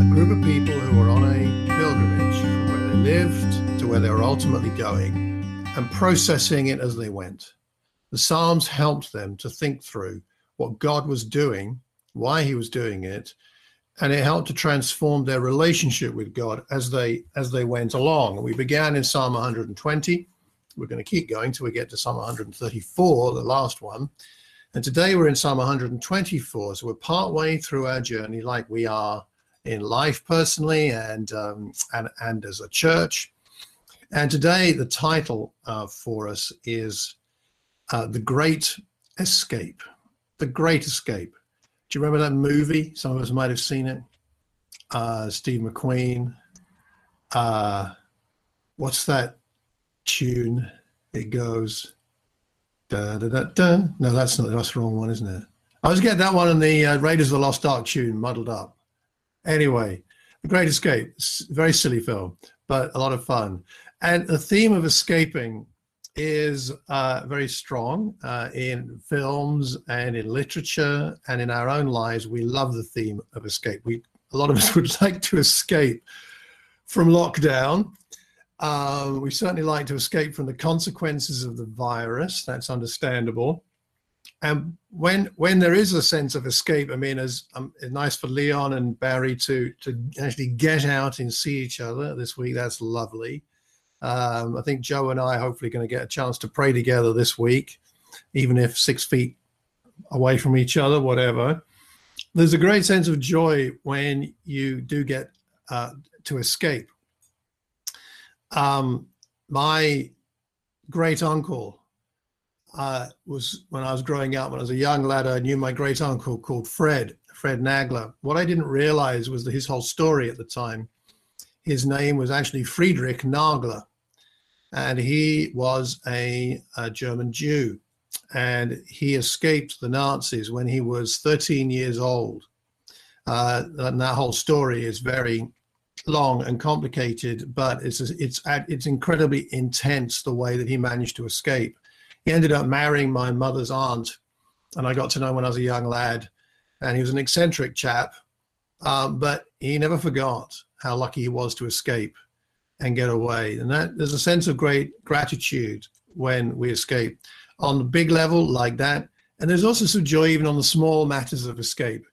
A group of people who were on a pilgrimage from where they lived to where they were ultimately going and processing it as they went. The Psalms helped them to think through what God was doing, why he was doing it, and it helped to transform their relationship with God as they as they went along. We began in Psalm 120. We're going to keep going till we get to Psalm 134, the last one. And today we're in Psalm 124. So we're partway through our journey, like we are in life personally and um, and and as a church. And today the title uh, for us is uh, "The Great Escape." The Great Escape. Do you remember that movie? Some of us might have seen it. Uh, Steve McQueen. Uh, what's that tune? It goes. Da, da, da, da. No, that's not. That's the wrong one, isn't it? I was getting that one and the uh, Raiders of the Lost Ark tune muddled up. Anyway, The Great Escape. Very silly film, but a lot of fun. And the theme of escaping is uh, very strong uh, in films and in literature and in our own lives. We love the theme of escape. We a lot of us would like to escape from lockdown. Uh, we certainly like to escape from the consequences of the virus. That's understandable. And when when there is a sense of escape, I mean, as um, it's nice for Leon and Barry to to actually get out and see each other this week. That's lovely. Um, I think Joe and I hopefully going to get a chance to pray together this week, even if six feet away from each other, whatever. There's a great sense of joy when you do get uh, to escape. Um, my great uncle uh, was when I was growing up, when I was a young lad, I knew my great uncle called Fred, Fred Nagler. What I didn't realize was that his whole story at the time, his name was actually Friedrich Nagler and he was a, a, German Jew, and he escaped the Nazis when he was 13 years old. Uh, and that whole story is very long and complicated, but it's it's it's incredibly intense the way that he managed to escape. He ended up marrying my mother's aunt, and I got to know when I was a young lad. And he was an eccentric chap, um, but he never forgot how lucky he was to escape and get away. And that there's a sense of great gratitude when we escape on the big level like that. And there's also some joy even on the small matters of escape.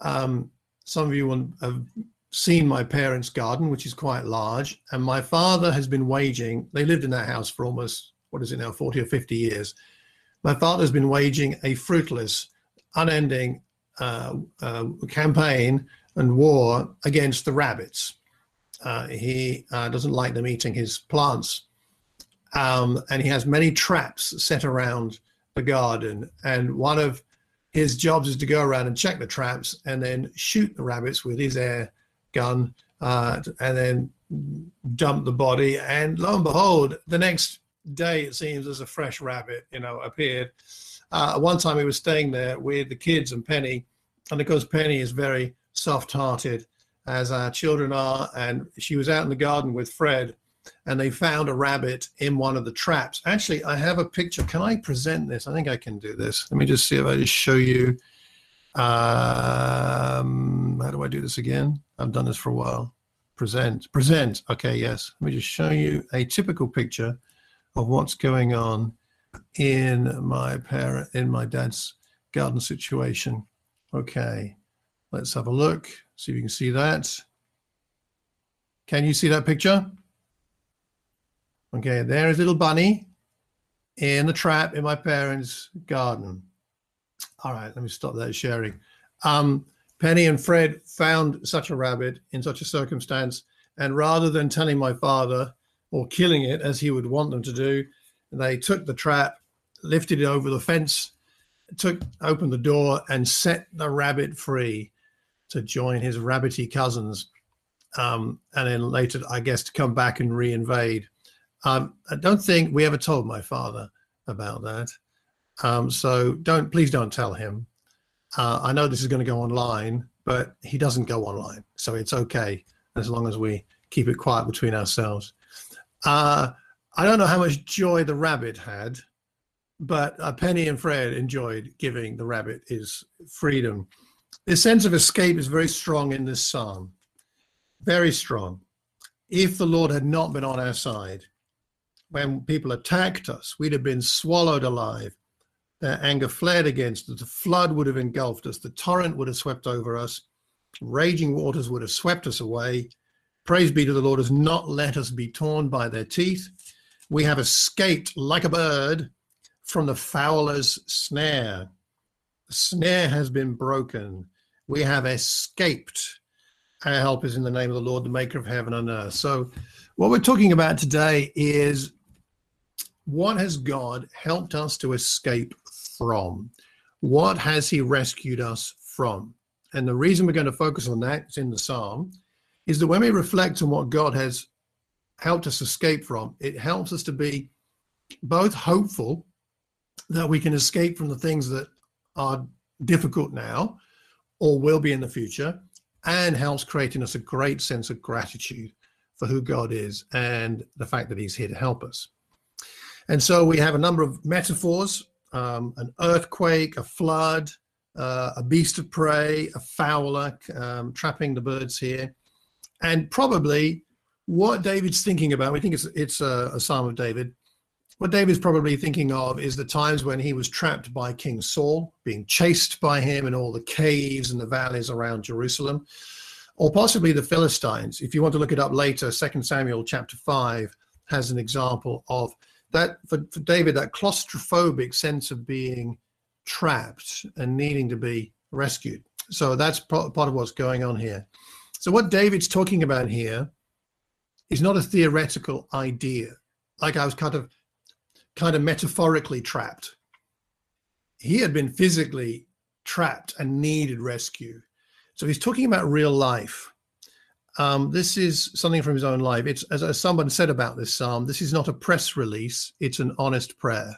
Um, some of you have seen my parents' garden, which is quite large. And my father has been waging, they lived in that house for almost, what is it now, 40 or 50 years. My father has been waging a fruitless, unending uh, uh, campaign and war against the rabbits. Uh, he uh, doesn't like them eating his plants. Um, and he has many traps set around the garden. And one of his jobs is to go around and check the traps and then shoot the rabbits with his air gun uh, and then dump the body. And lo and behold, the next day it seems there's a fresh rabbit, you know, appeared. Uh, one time he was staying there with the kids and Penny, and of course Penny is very soft-hearted, as our children are. And she was out in the garden with Fred, and they found a rabbit in one of the traps. Actually, I have a picture. Can I present this? I think I can do this. Let me just see if I just show you. Um, how do I do this again? I've done this for a while. Present, present. Okay, yes. Let me just show you a typical picture of what's going on in my parent, in my dad's garden situation. Okay, let's have a look. See if you can see that. Can you see that picture? Okay, there is little bunny in the trap in my parents' garden. All right, let me stop that sharing. Um, Penny and Fred found such a rabbit in such a circumstance, and rather than telling my father or killing it as he would want them to do, they took the trap, lifted it over the fence, took opened the door, and set the rabbit free to join his rabbity cousins, um, and then later, I guess, to come back and re-invade. Um, I don't think we ever told my father about that, um, so don't please don't tell him. Uh, I know this is going to go online, but he doesn't go online, so it's okay as long as we keep it quiet between ourselves. Uh, I don't know how much joy the rabbit had, but uh, Penny and Fred enjoyed giving the rabbit his freedom. This sense of escape is very strong in this psalm. Very strong. If the Lord had not been on our side, when people attacked us, we'd have been swallowed alive. Their anger flared against us. The flood would have engulfed us. The torrent would have swept over us. Raging waters would have swept us away. Praise be to the Lord, has not let us be torn by their teeth. We have escaped like a bird from the fowler's snare. The snare has been broken. We have escaped. Our help is in the name of the Lord, the maker of heaven and earth. So, what we're talking about today is what has God helped us to escape from? What has He rescued us from? And the reason we're going to focus on that is in the psalm is that when we reflect on what God has helped us escape from, it helps us to be both hopeful that we can escape from the things that are difficult now or will be in the future, and helps creating us a great sense of gratitude for who God is and the fact that He's here to help us. And so we have a number of metaphors um, an earthquake, a flood, uh, a beast of prey, a fowler, um, trapping the birds here. And probably what David's thinking about, we think it's, it's a, a Psalm of David. What David's probably thinking of is the times when he was trapped by King Saul, being chased by him in all the caves and the valleys around Jerusalem, or possibly the Philistines. If you want to look it up later, Second Samuel chapter 5 has an example of that, for, for David, that claustrophobic sense of being trapped and needing to be rescued. So that's part of what's going on here. So what David's talking about here is not a theoretical idea, like I was kind of kind of metaphorically trapped. He had been physically trapped and needed rescue. So he's talking about real life. Um, this is something from his own life. It's as, as someone said about this psalm. This is not a press release. It's an honest prayer.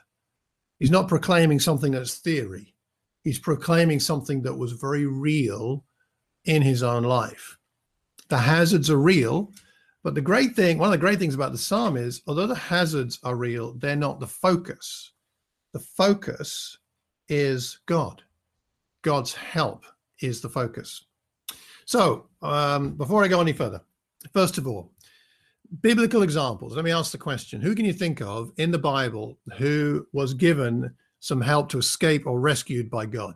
He's not proclaiming something that's theory. He's proclaiming something that was very real in his own life. The hazards are real, but the great thing, one of the great things about the psalm is, although the hazards are real, they're not the focus. The focus is God. God's help is the focus. So, um, before I go any further, first of all, biblical examples. Let me ask the question Who can you think of in the Bible who was given some help to escape or rescued by God?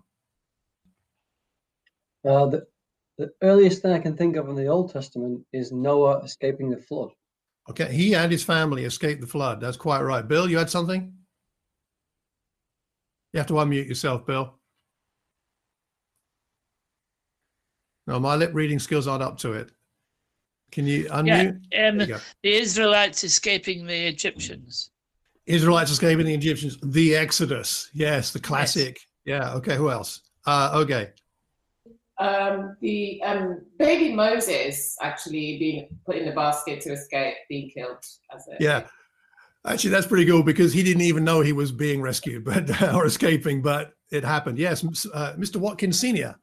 Uh, the, the earliest thing I can think of in the Old Testament is Noah escaping the flood. Okay, he and his family escaped the flood. That's quite right. Bill, you had something? You have to unmute yourself, Bill. No, my lip reading skills aren't up to it. Can you unmute? Yeah, um, you the Israelites escaping the Egyptians. Israelites escaping the Egyptians. The Exodus. Yes, the classic. Yes. Yeah. Okay. Who else? Uh, okay um, the um, baby Moses actually being put in the basket to escape being killed. As a yeah, actually, that's pretty cool because he didn't even know he was being rescued, but or escaping, but it happened. Yes, uh, Mr. Watkins Senior,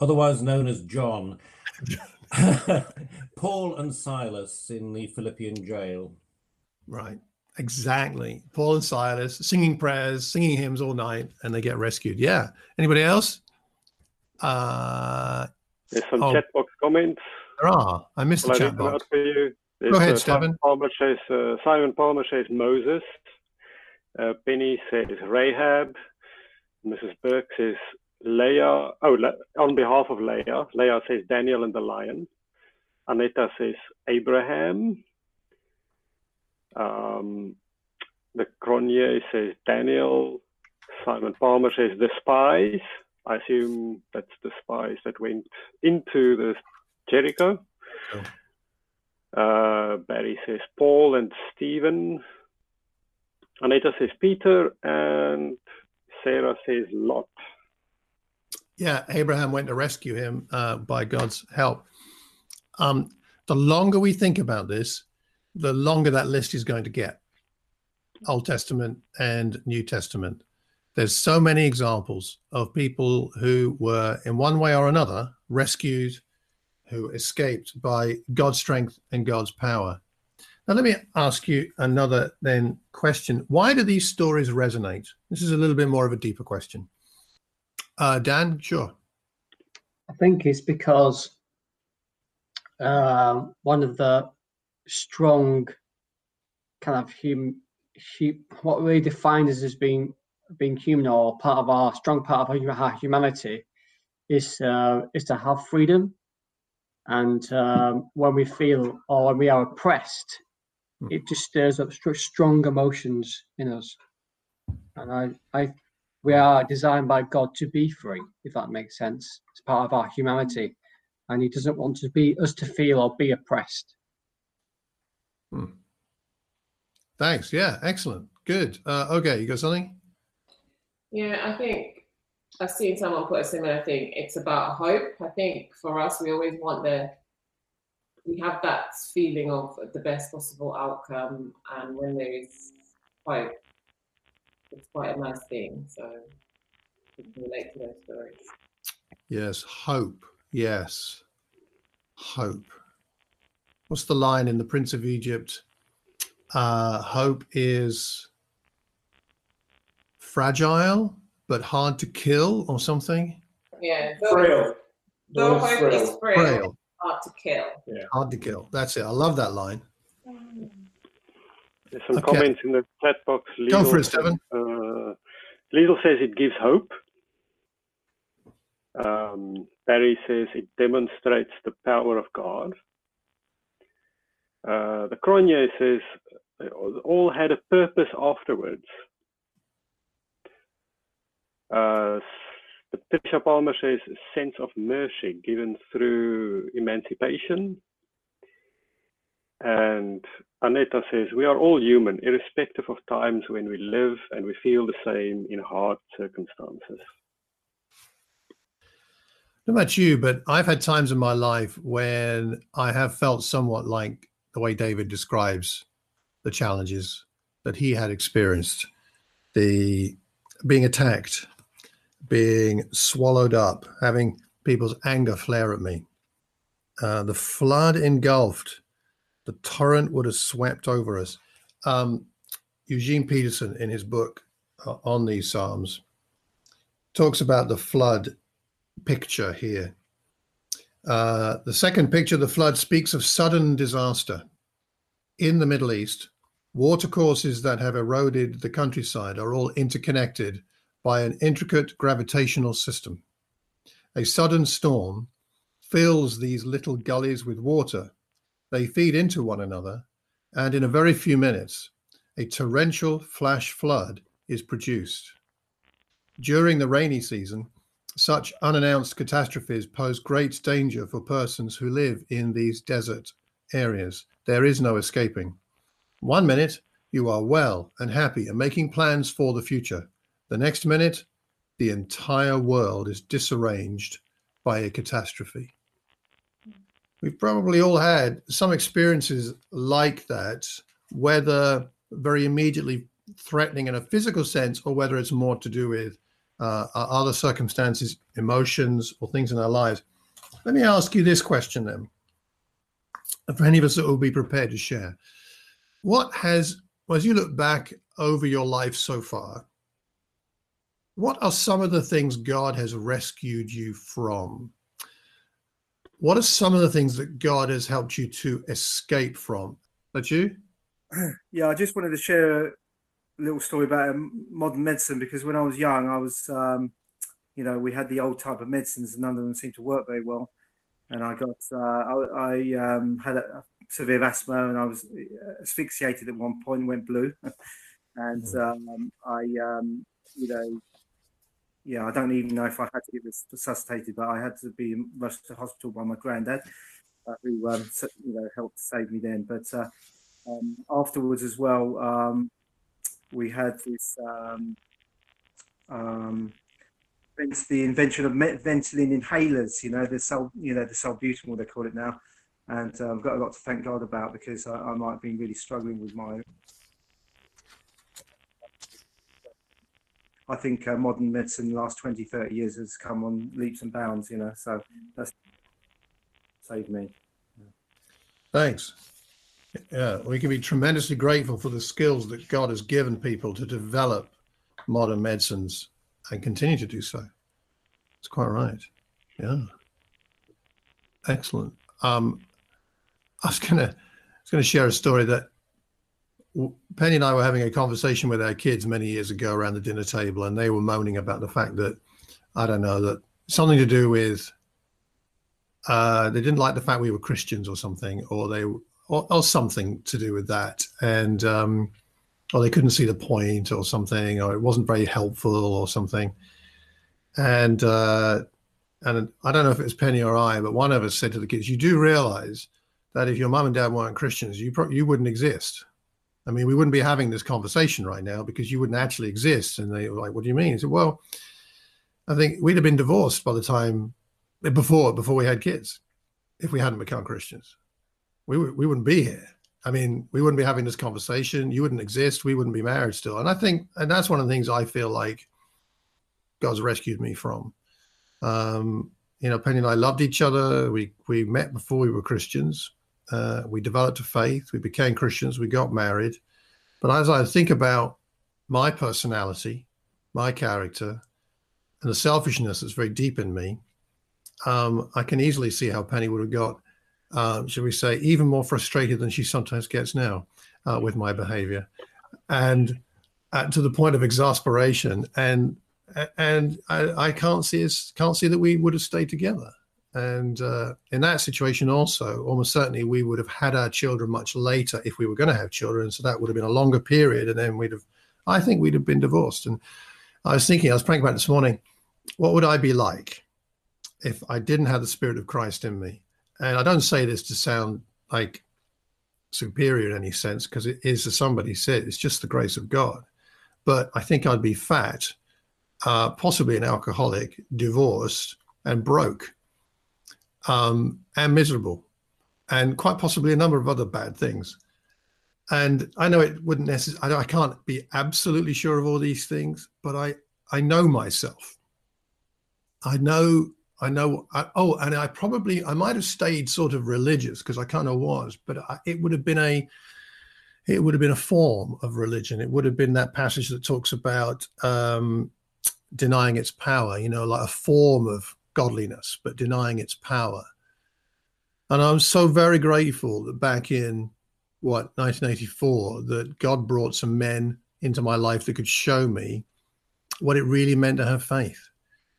otherwise known as John. Paul and Silas in the Philippian jail. Right. Exactly. Paul and Silas singing prayers, singing hymns all night, and they get rescued. Yeah. Anybody else? Uh, There's some oh, chat box comments. There are. I missed the chat box. For you. There's, Go ahead, uh, Stephen. Palmer says, uh, Simon Palmer says Moses. Uh, Penny says Rahab. Mrs. Burke says Leah. Oh, on behalf of Leah, Leah says Daniel and the lion. Aneta says Abraham. Um, the Cronje says Daniel. Simon Palmer says the spies. I assume that's the spies that went into the Jericho. Oh. Uh, Barry says Paul and Stephen. Anita says Peter, and Sarah says Lot. Yeah, Abraham went to rescue him uh, by God's help. Um, the longer we think about this, the longer that list is going to get. Old Testament and New Testament. There's so many examples of people who were in one way or another rescued who escaped by god's strength and god's power. Now let me ask you another then question. Why do these stories resonate? This is a little bit more of a deeper question uh, dan sure I think it's because um, one of the strong kind of hum, hu- what we define as as being being human or part of our strong part of our humanity is uh, is to have freedom. And um, when we feel or when we are oppressed, Hmm. it just stirs up str- strong emotions in us. And I, I, we are designed by God to be free, if that makes sense. It's part of our humanity, and He doesn't want to be us to feel or be oppressed. Thanks. Yeah, excellent. Good. Uh, okay, you got something? Yeah, I think I've seen someone put a similar thing. It's about hope. I think for us, we always want the, we have that feeling of the best possible outcome, and when there is hope, it's quite a nice thing. So we can relate to those stories. Yes, hope. Yes, hope. What's the line in The Prince of Egypt? Uh, hope is fragile but hard to kill, or something. Yeah, though, Frail. though hope frail. is frail, Frail, hard to kill. Yeah. hard to kill. That's it. I love that line. There's some Okay. comments in the chat box. Go for it. Uh, Liesl says it gives hope. Um, Barry says it demonstrates the power of God. Uh, the Cronje says they all had a purpose afterwards. Uh, the Patricia Palmer says a sense of mercy given through emancipation. And Aneta says, We are all human, irrespective of times when we live and we feel the same in hard circumstances. Know about you, but I've had times in my life when I have felt somewhat like the way David describes the challenges that he had experienced the being attacked, being swallowed up, having people's anger flare at me. Uh, the flood engulfed, the torrent would have swept over us. Um, Eugene Peterson, in his book uh, on these Psalms, talks about the flood picture here. Uh, the second picture, the flood, speaks of sudden disaster in the Middle East. Watercourses that have eroded the countryside are all interconnected by an intricate gravitational system. A sudden storm fills these little gullies with water. They feed into one another, and in a very few minutes, a torrential flash flood is produced. During the rainy season, such unannounced catastrophes pose great danger for persons who live in these desert areas. There is no escaping. One minute, you are well and happy and making plans for the future. The next minute, the entire world is disarranged by a catastrophe. We've probably all had some experiences like that, whether very immediately threatening in a physical sense or whether it's more to do with uh, other circumstances, emotions, or things in our lives. Let me ask you this question then, for any of us that will be prepared to share. What has, as you look back over your life so far, what are some of the things God has rescued you from? What are some of the things that God has helped you to escape from? That you? Yeah, I just wanted to share a little story about um, modern medicine because when I was young, I was, um, you know, we had the old type of medicines and none of them seemed to work very well. And I got, uh, I, I um, had a severe asthma and I was asphyxiated at one point went blue. and um, I, um, you know, yeah, I don't even know if I had to be resuscitated, but I had to be rushed to hospital by my granddad, uh, who, um, you know, helped save me then. But uh, um, afterwards as well, um, we had this um, um, the invention of Ventolin inhalers. You know, the sal, you know, the salbutamol they call it now, and uh, I've got a lot to thank God about because I, I might have been really struggling with my. I think uh, modern medicine in the last 20, 30 years has come on leaps and bounds, you know, so that's saved me. Thanks. Yeah, we can be tremendously grateful for the skills that God has given people to develop modern medicines and continue to do so. It's quite right. Yeah. excellent. Um, I was gonna, I was gonna share a story that Penny and I were having a conversation with our kids many years ago around the dinner table, and they were moaning about the fact that I don't know that something to do with uh, they didn't like the fact we were Christians or something, or they or, or something to do with that, and um, or they couldn't see the point or something, or it wasn't very helpful or something, and uh, and I don't know if it was Penny or I, but one of us said to the kids, "You do realize that if your mum and dad weren't Christians, you pro- you wouldn't exist." I mean, we wouldn't be having this conversation right now because you wouldn't actually exist. And they were like, "What do you mean?" He said, "Well, I think we'd have been divorced by the time before before we had kids if we hadn't become Christians. We would we wouldn't be here. I mean, we wouldn't be having this conversation. You wouldn't exist. We wouldn't be married still. And I think, and that's one of the things I feel like God's rescued me from. Um, you know, Penny and I loved each other. We we met before we were Christians. Uh, we developed a faith. We became Christians. We got married. But as I think about my personality, my character, and the selfishness that's very deep in me, um, I can easily see how Penny would have got, uh, should we say, even more frustrated than she sometimes gets now uh, with my behavior, and uh, to the point of exasperation. And and I, I can't see can't see that we would have stayed together. And uh, in that situation, also, almost certainly, we would have had our children much later if we were going to have children. So that would have been a longer period, and then we'd have, I think, we'd have been divorced. And I was thinking, I was praying about this morning, what would I be like if I didn't have the Spirit of Christ in me? And I don't say this to sound like superior in any sense, because it is, as somebody said, it's just the grace of God. But I think I'd be fat, uh, possibly an alcoholic, divorced, and broke, um, and miserable, and quite possibly a number of other bad things. And I know it wouldn't necessarily, I, can't be absolutely sure of all these things, but I, I know myself. I know I know. I, oh, and I probably I might have stayed sort of religious because I kind of was, but I, it would have been a it would have been a form of religion. It would have been that passage that talks about um, denying its power. You know, like a form of godliness, but denying its power. And I'm so very grateful that back in what 1984 that God brought some men into my life that could show me what it really meant to have faith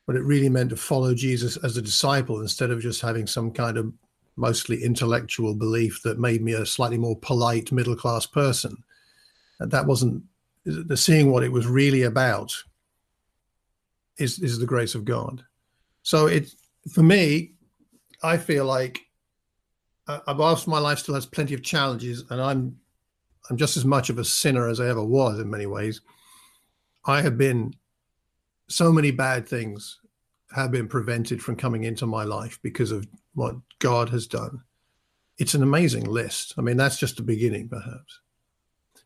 what it really meant to follow Jesus as a disciple instead of just having some kind of mostly intellectual belief that made me a slightly more polite middle class person. That wasn't the seeing what it was really about is is the grace of God. So it for me, I feel like uh, uh, I've asked my life still has plenty of challenges, and I'm I'm just as much of a sinner as I ever was in many ways. I have been so many bad things have been prevented from coming into my life because of what God has done. It's an amazing list. I mean, that's just the beginning, perhaps.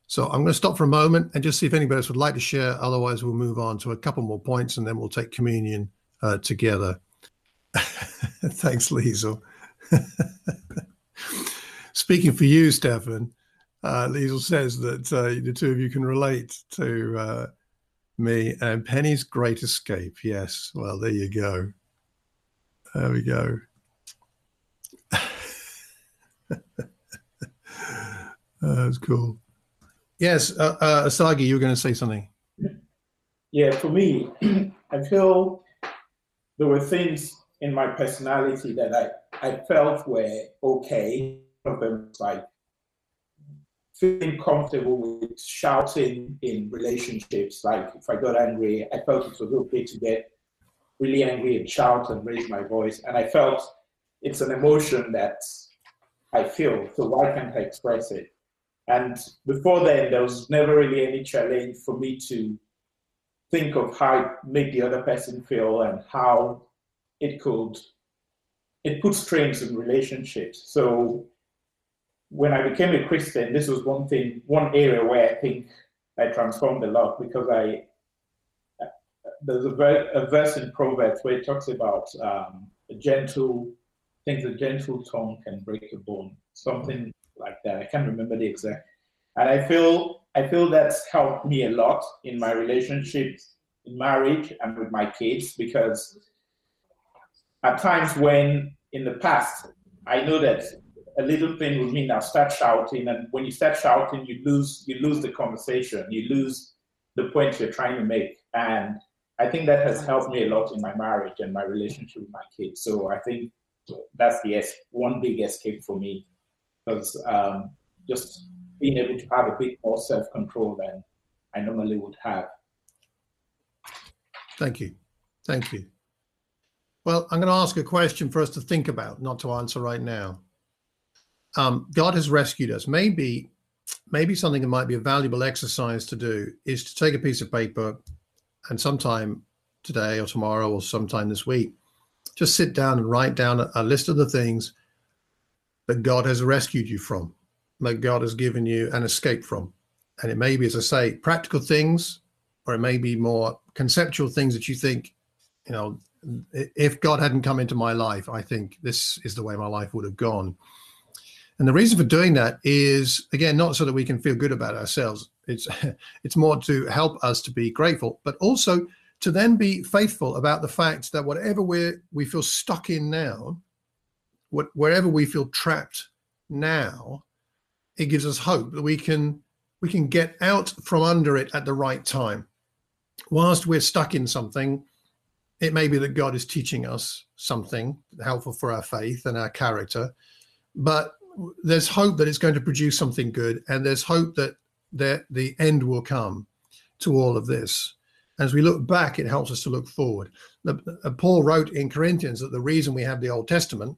So I'm going to stop for a moment and just see if anybody else would like to share. Otherwise, we'll move on to a couple more points and then we'll take communion uh, together. Thanks, Liesel. Speaking for you, Stefan, uh, says that uh, the two of you can relate to uh, me and Penny's Great Escape. Yes, well, there you go. There we go. That's cool. Yes, uh, uh, Asagi, you were going to say something. Yeah, for me, I feel there were things in my personality that I, I felt were okay. One of them like feeling comfortable with shouting in relationships. Like if I got angry, I felt it was okay to get really angry and shout and raise my voice. And I felt it's an emotion that I feel, so why can't I express it? And before then, there was never really any challenge for me to think of how it made the other person feel and how it could it puts strains in relationships. So when I became a Christian, this was one thing, one area where I think I transformed a lot because I there's a, ver- a verse in Proverbs where it talks about um, a gentle, things a gentle tongue can break a bone, something like that. I can't remember the exact. And I feel I feel that's helped me a lot in my relationships, in marriage, and with my kids because at times when in the past, I know that a little thing would mean I'll start shouting, and when you start shouting, you lose you lose the conversation, you lose the point you're trying to make, and I think that has helped me a lot in my marriage and my relationship with my kids. So I think that's the one big escape for me, because um, just being able to have a bit more self control than I normally would have. Thank you. Thank you. Well, I'm going to ask a question for us to think about, not to answer right now. Um, God has rescued us. Maybe, maybe something that might be a valuable exercise to do is to take a piece of paper and sometime today or tomorrow or sometime this week, just sit down and write down a, a list of the things that God has rescued you from, that God has given you an escape from. And it may be, as I say, practical things, or it may be more conceptual things that you think, you know, if God hadn't come into my life, I think this is the way my life would have gone. And the reason for doing that is again not so that we can feel good about ourselves. It's it's more to help us to be grateful, but also to then be faithful about the fact that whatever we we feel stuck in now, what, wherever we feel trapped now, it gives us hope that we can we can get out from under it at the right time. Whilst we're stuck in something, it may be that God is teaching us something helpful for our faith and our character, but there's hope that it's going to produce something good, and there's hope that that the end will come to all of this. As we look back, it helps us to look forward. Paul wrote in Corinthians that the reason we have the Old Testament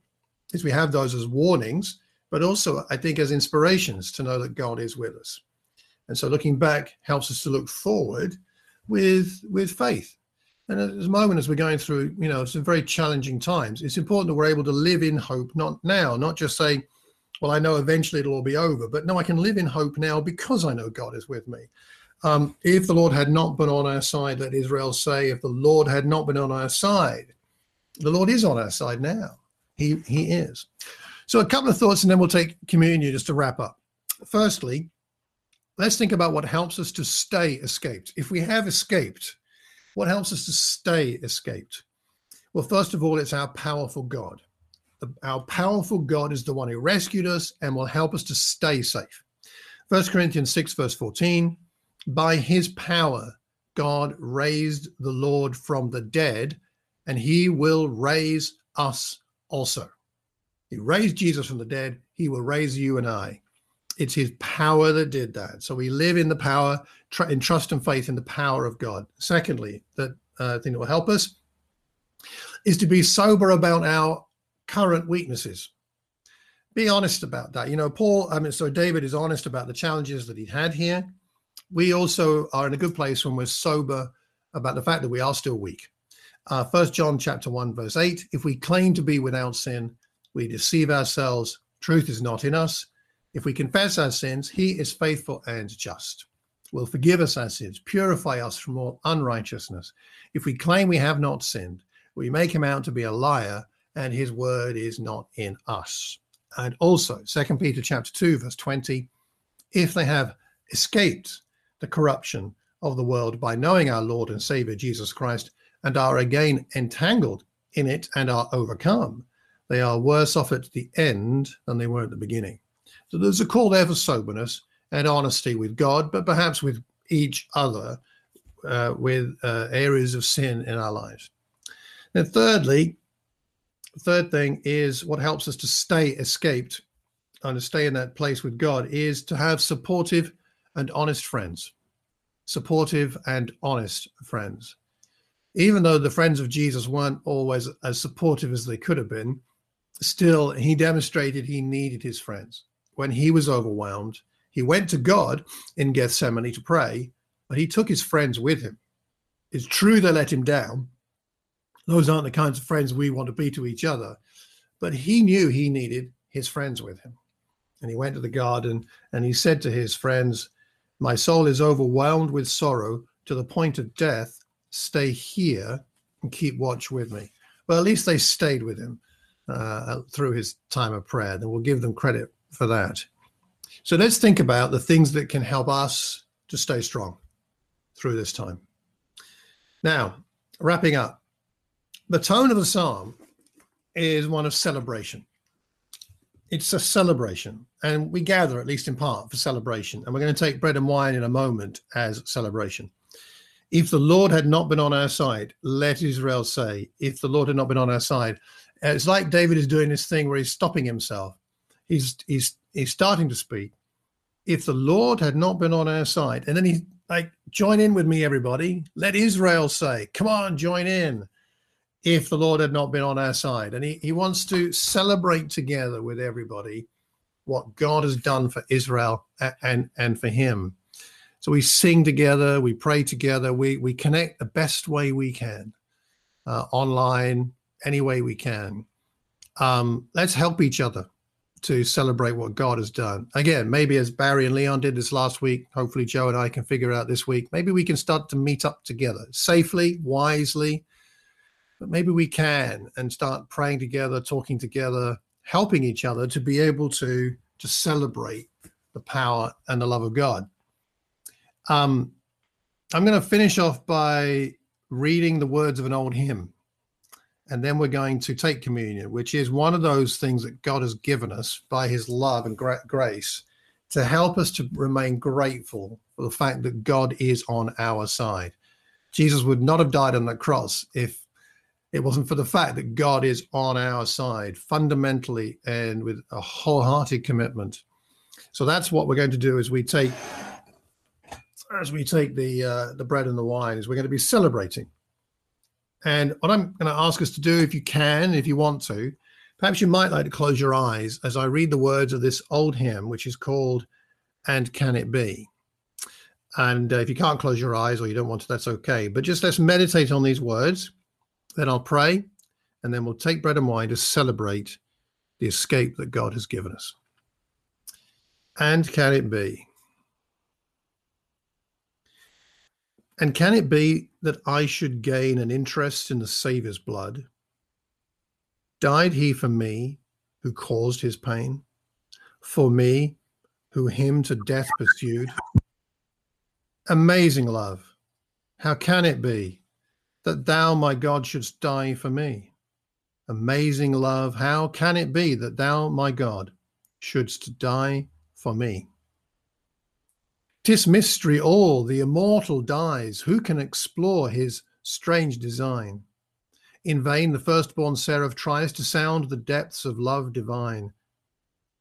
is we have those as warnings, but also I think as inspirations to know that God is with us. And so looking back helps us to look forward with with faith. And at this moment, as we're going through, you know, some very challenging times, it's important that we're able to live in hope, not now, not just say, well, I know eventually it'll all be over, but no, I can live in hope now because I know God is with me. Um, if the Lord had not been on our side, let Israel say, if the Lord had not been on our side, the Lord is on our side now. He, he is. So, a couple of thoughts, and then we'll take communion just to wrap up. Firstly, let's think about what helps us to stay escaped. If we have escaped, what helps us to stay escaped? Well, first of all, it's our powerful God. Our powerful God is the one who rescued us and will help us to stay safe. First Corinthians 6, verse 14 By his power, God raised the Lord from the dead, and he will raise us also. He raised Jesus from the dead, he will raise you and I it's his power that did that. So we live in the power, tr- in trust and faith in the power of God. Secondly, that uh, thing that will help us is to be sober about our current weaknesses. Be honest about that. You know, Paul, I mean, so David is honest about the challenges that he had here. We also are in a good place when we're sober about the fact that we are still weak. Uh, First John chapter one verse eight: If we claim to be without sin, we deceive ourselves. Truth is not in us. If we confess our sins, he is faithful and just, will forgive us our sins, purify us from all unrighteousness. If we claim we have not sinned, we make him out to be a liar, and his word is not in us. And also, Second Peter chapter 2, verse 20, if they have escaped the corruption of the world by knowing our Lord and Savior Jesus Christ, and are again entangled in it and are overcome, they are worse off at the end than they were at the beginning. So there's a call there for soberness and honesty with God, but perhaps with each other, uh, with uh, areas of sin in our lives. And thirdly, third thing is what helps us to stay escaped and to stay in that place with God is to have supportive and honest friends. Supportive and honest friends. Even though the friends of Jesus weren't always as supportive as they could have been, still he demonstrated he needed his friends when he was overwhelmed, he went to God in Gethsemane to pray, but he took his friends with him. It's true they let him down. Those aren't the kinds of friends we want to be to each other. But he knew he needed his friends with him. And he went to the garden and he said to his friends, My soul is overwhelmed with sorrow to the point of death. Stay here and keep watch with me. Well, at least they stayed with him uh, through his time of prayer. And we'll give them credit for that. So let's think about the things that can help us to stay strong through this time. Now, wrapping up, the tone of the psalm is one of celebration. It's a celebration, and we gather, at least in part, for celebration. And we're going to take bread and wine in a moment as celebration. If the Lord had not been on our side, let Israel say, if the Lord had not been on our side. It's like David is doing this thing where he's stopping himself. He's he's he's starting to speak. If the Lord had not been on our side, and then he like join in with me, everybody. Let Israel say, come on, join in. If the Lord had not been on our side. And he, he wants to celebrate together with everybody what God has done for Israel and, and, and for him. So we sing together, we pray together, we we connect the best way we can, uh, online, any way we can. Um, let's help each other to celebrate what God has done. Again, maybe as Barry and Leon did this last week, hopefully Joe and I can figure out this week. Maybe we can start to meet up together safely, wisely, but maybe we can and start praying together, talking together, helping each other to be able to to celebrate the power and the love of God. Um, I'm going to finish off by reading the words of an old hymn. And then we're going to take communion, which is one of those things that God has given us by his love and gra- grace to help us to remain grateful for the fact that God is on our side. Jesus would not have died on the cross if it wasn't for the fact that God is on our side fundamentally and with a wholehearted commitment. So that's what we're going to do as we take as we take the uh, the bread and the wine is we're going to be celebrating. And what I'm going to ask us to do, if you can, if you want to, perhaps you might like to close your eyes as I read the words of this old hymn, which is called "And Can It Be." And uh, if you can't close your eyes or you don't want to, that's okay. But just let's meditate on these words. Then I'll pray, and then we'll take bread and wine to celebrate the escape that God has given us. And can it be? And can it be that I should gain an interest in the Saviour's blood? Died he for me who caused his pain? For me who him to death pursued? Amazing love! How can it be that thou, my God, shouldst die for me? Amazing love! How can it be that thou, my God, shouldst die for me? 'Tis mystery all, the immortal dies. Who can explore his strange design? In vain the firstborn seraph tries to sound the depths of love divine.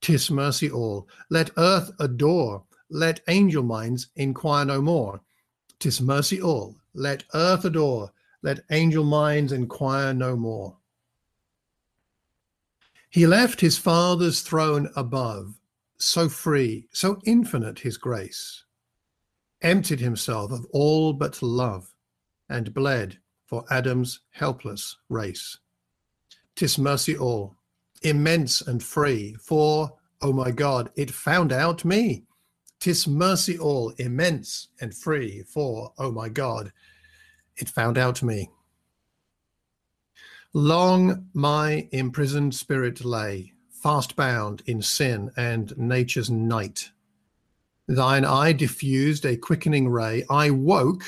Tis mercy all. Let earth adore, let angel minds inquire no more. Tis mercy all. Let earth adore, let angel minds inquire no more. He left his father's throne above, so free, so infinite his grace emptied himself of all but love, and bled for Adam's helpless race. Tis mercy all, immense and free, for, oh my God, it found out me. Tis mercy all, immense and free, for, oh my God, it found out me. Long my imprisoned spirit lay, fast bound in sin and nature's night Thine eye diffused a quickening ray. I woke,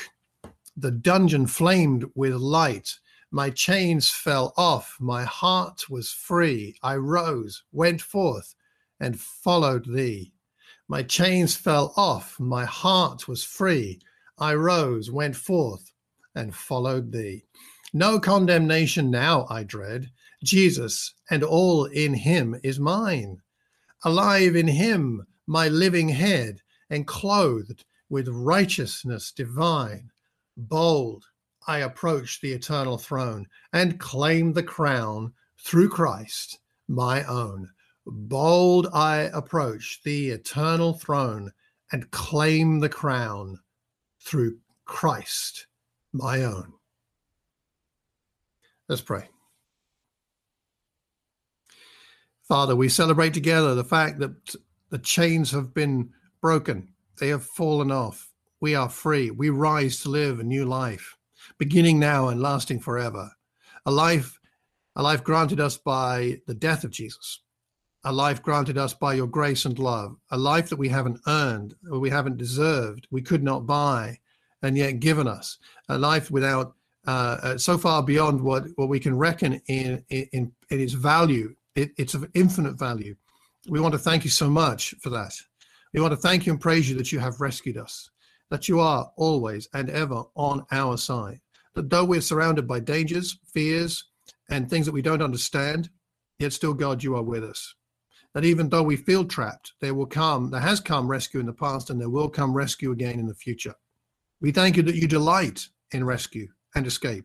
the dungeon flamed with light. My chains fell off, my heart was free. I rose, went forth, and followed thee. My chains fell off, my heart was free. I rose, went forth, and followed thee. No condemnation now I dread. Jesus and all in him is mine. Alive in him, my living head and clothed with righteousness divine. Bold, I approach the eternal throne and claim the crown through Christ, my own. Bold, I approach the eternal throne and claim the crown through Christ, my own. Let's pray. Father, we celebrate together the fact that the chains have been broken. They have fallen off. We are free. We rise to live a new life, beginning now and lasting forever. A life, a life granted us by the death of Jesus, a life granted us by your grace and love, a life that we haven't earned, or we haven't deserved, we could not buy, and yet given us, a life without uh, uh, so far beyond what, what we can reckon in, in, in its value. It, it's of infinite value. We want to thank you so much for that. We want to thank you and praise you that you have rescued us, that you are always and ever on our side. That though we're surrounded by dangers, fears, and things that we don't understand, yet still, God, you are with us. That even though we feel trapped, there will come, there has come rescue in the past, and there will come rescue again in the future. We thank you that you delight in rescue and escape,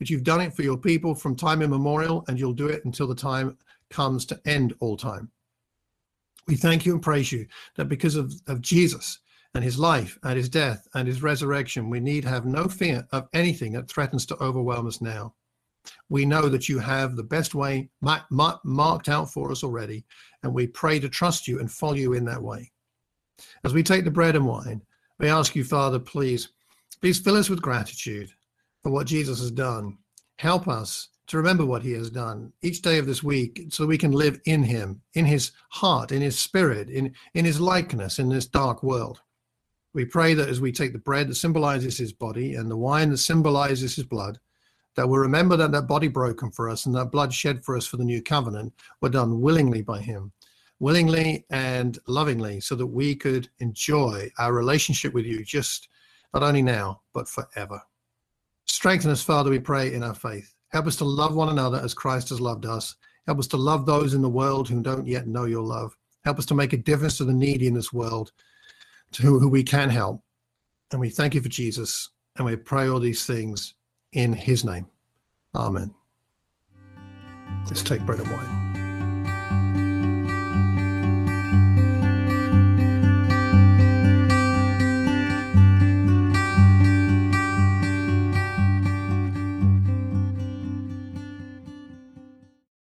that you've done it for your people from time immemorial, and you'll do it until the time comes to end all time. We thank you and praise you that because of, of Jesus and his life and his death and his resurrection, we need have no fear of anything that threatens to overwhelm us now. We know that you have the best way mar- mar- marked out for us already, and we pray to trust you and follow you in that way. As we take the bread and wine, we ask you, Father, please, please fill us with gratitude for what Jesus has done. Help us to remember what he has done each day of this week so we can live in him, in his heart, in his spirit, in, in his likeness in this dark world. We pray that as we take the bread that symbolizes his body and the wine that symbolizes his blood, that we'll remember that that body broken for us and that blood shed for us for the new covenant were done willingly by him, willingly and lovingly, so that we could enjoy our relationship with you just not only now, but forever. Strengthen us, Father, we pray, in our faith. Help us to love one another as Christ has loved us. Help us to love those in the world who don't yet know your love. Help us to make a difference to the needy in this world, to who, who we can help. And we thank you for Jesus. And we pray all these things in his name. Amen. Let's take bread and wine.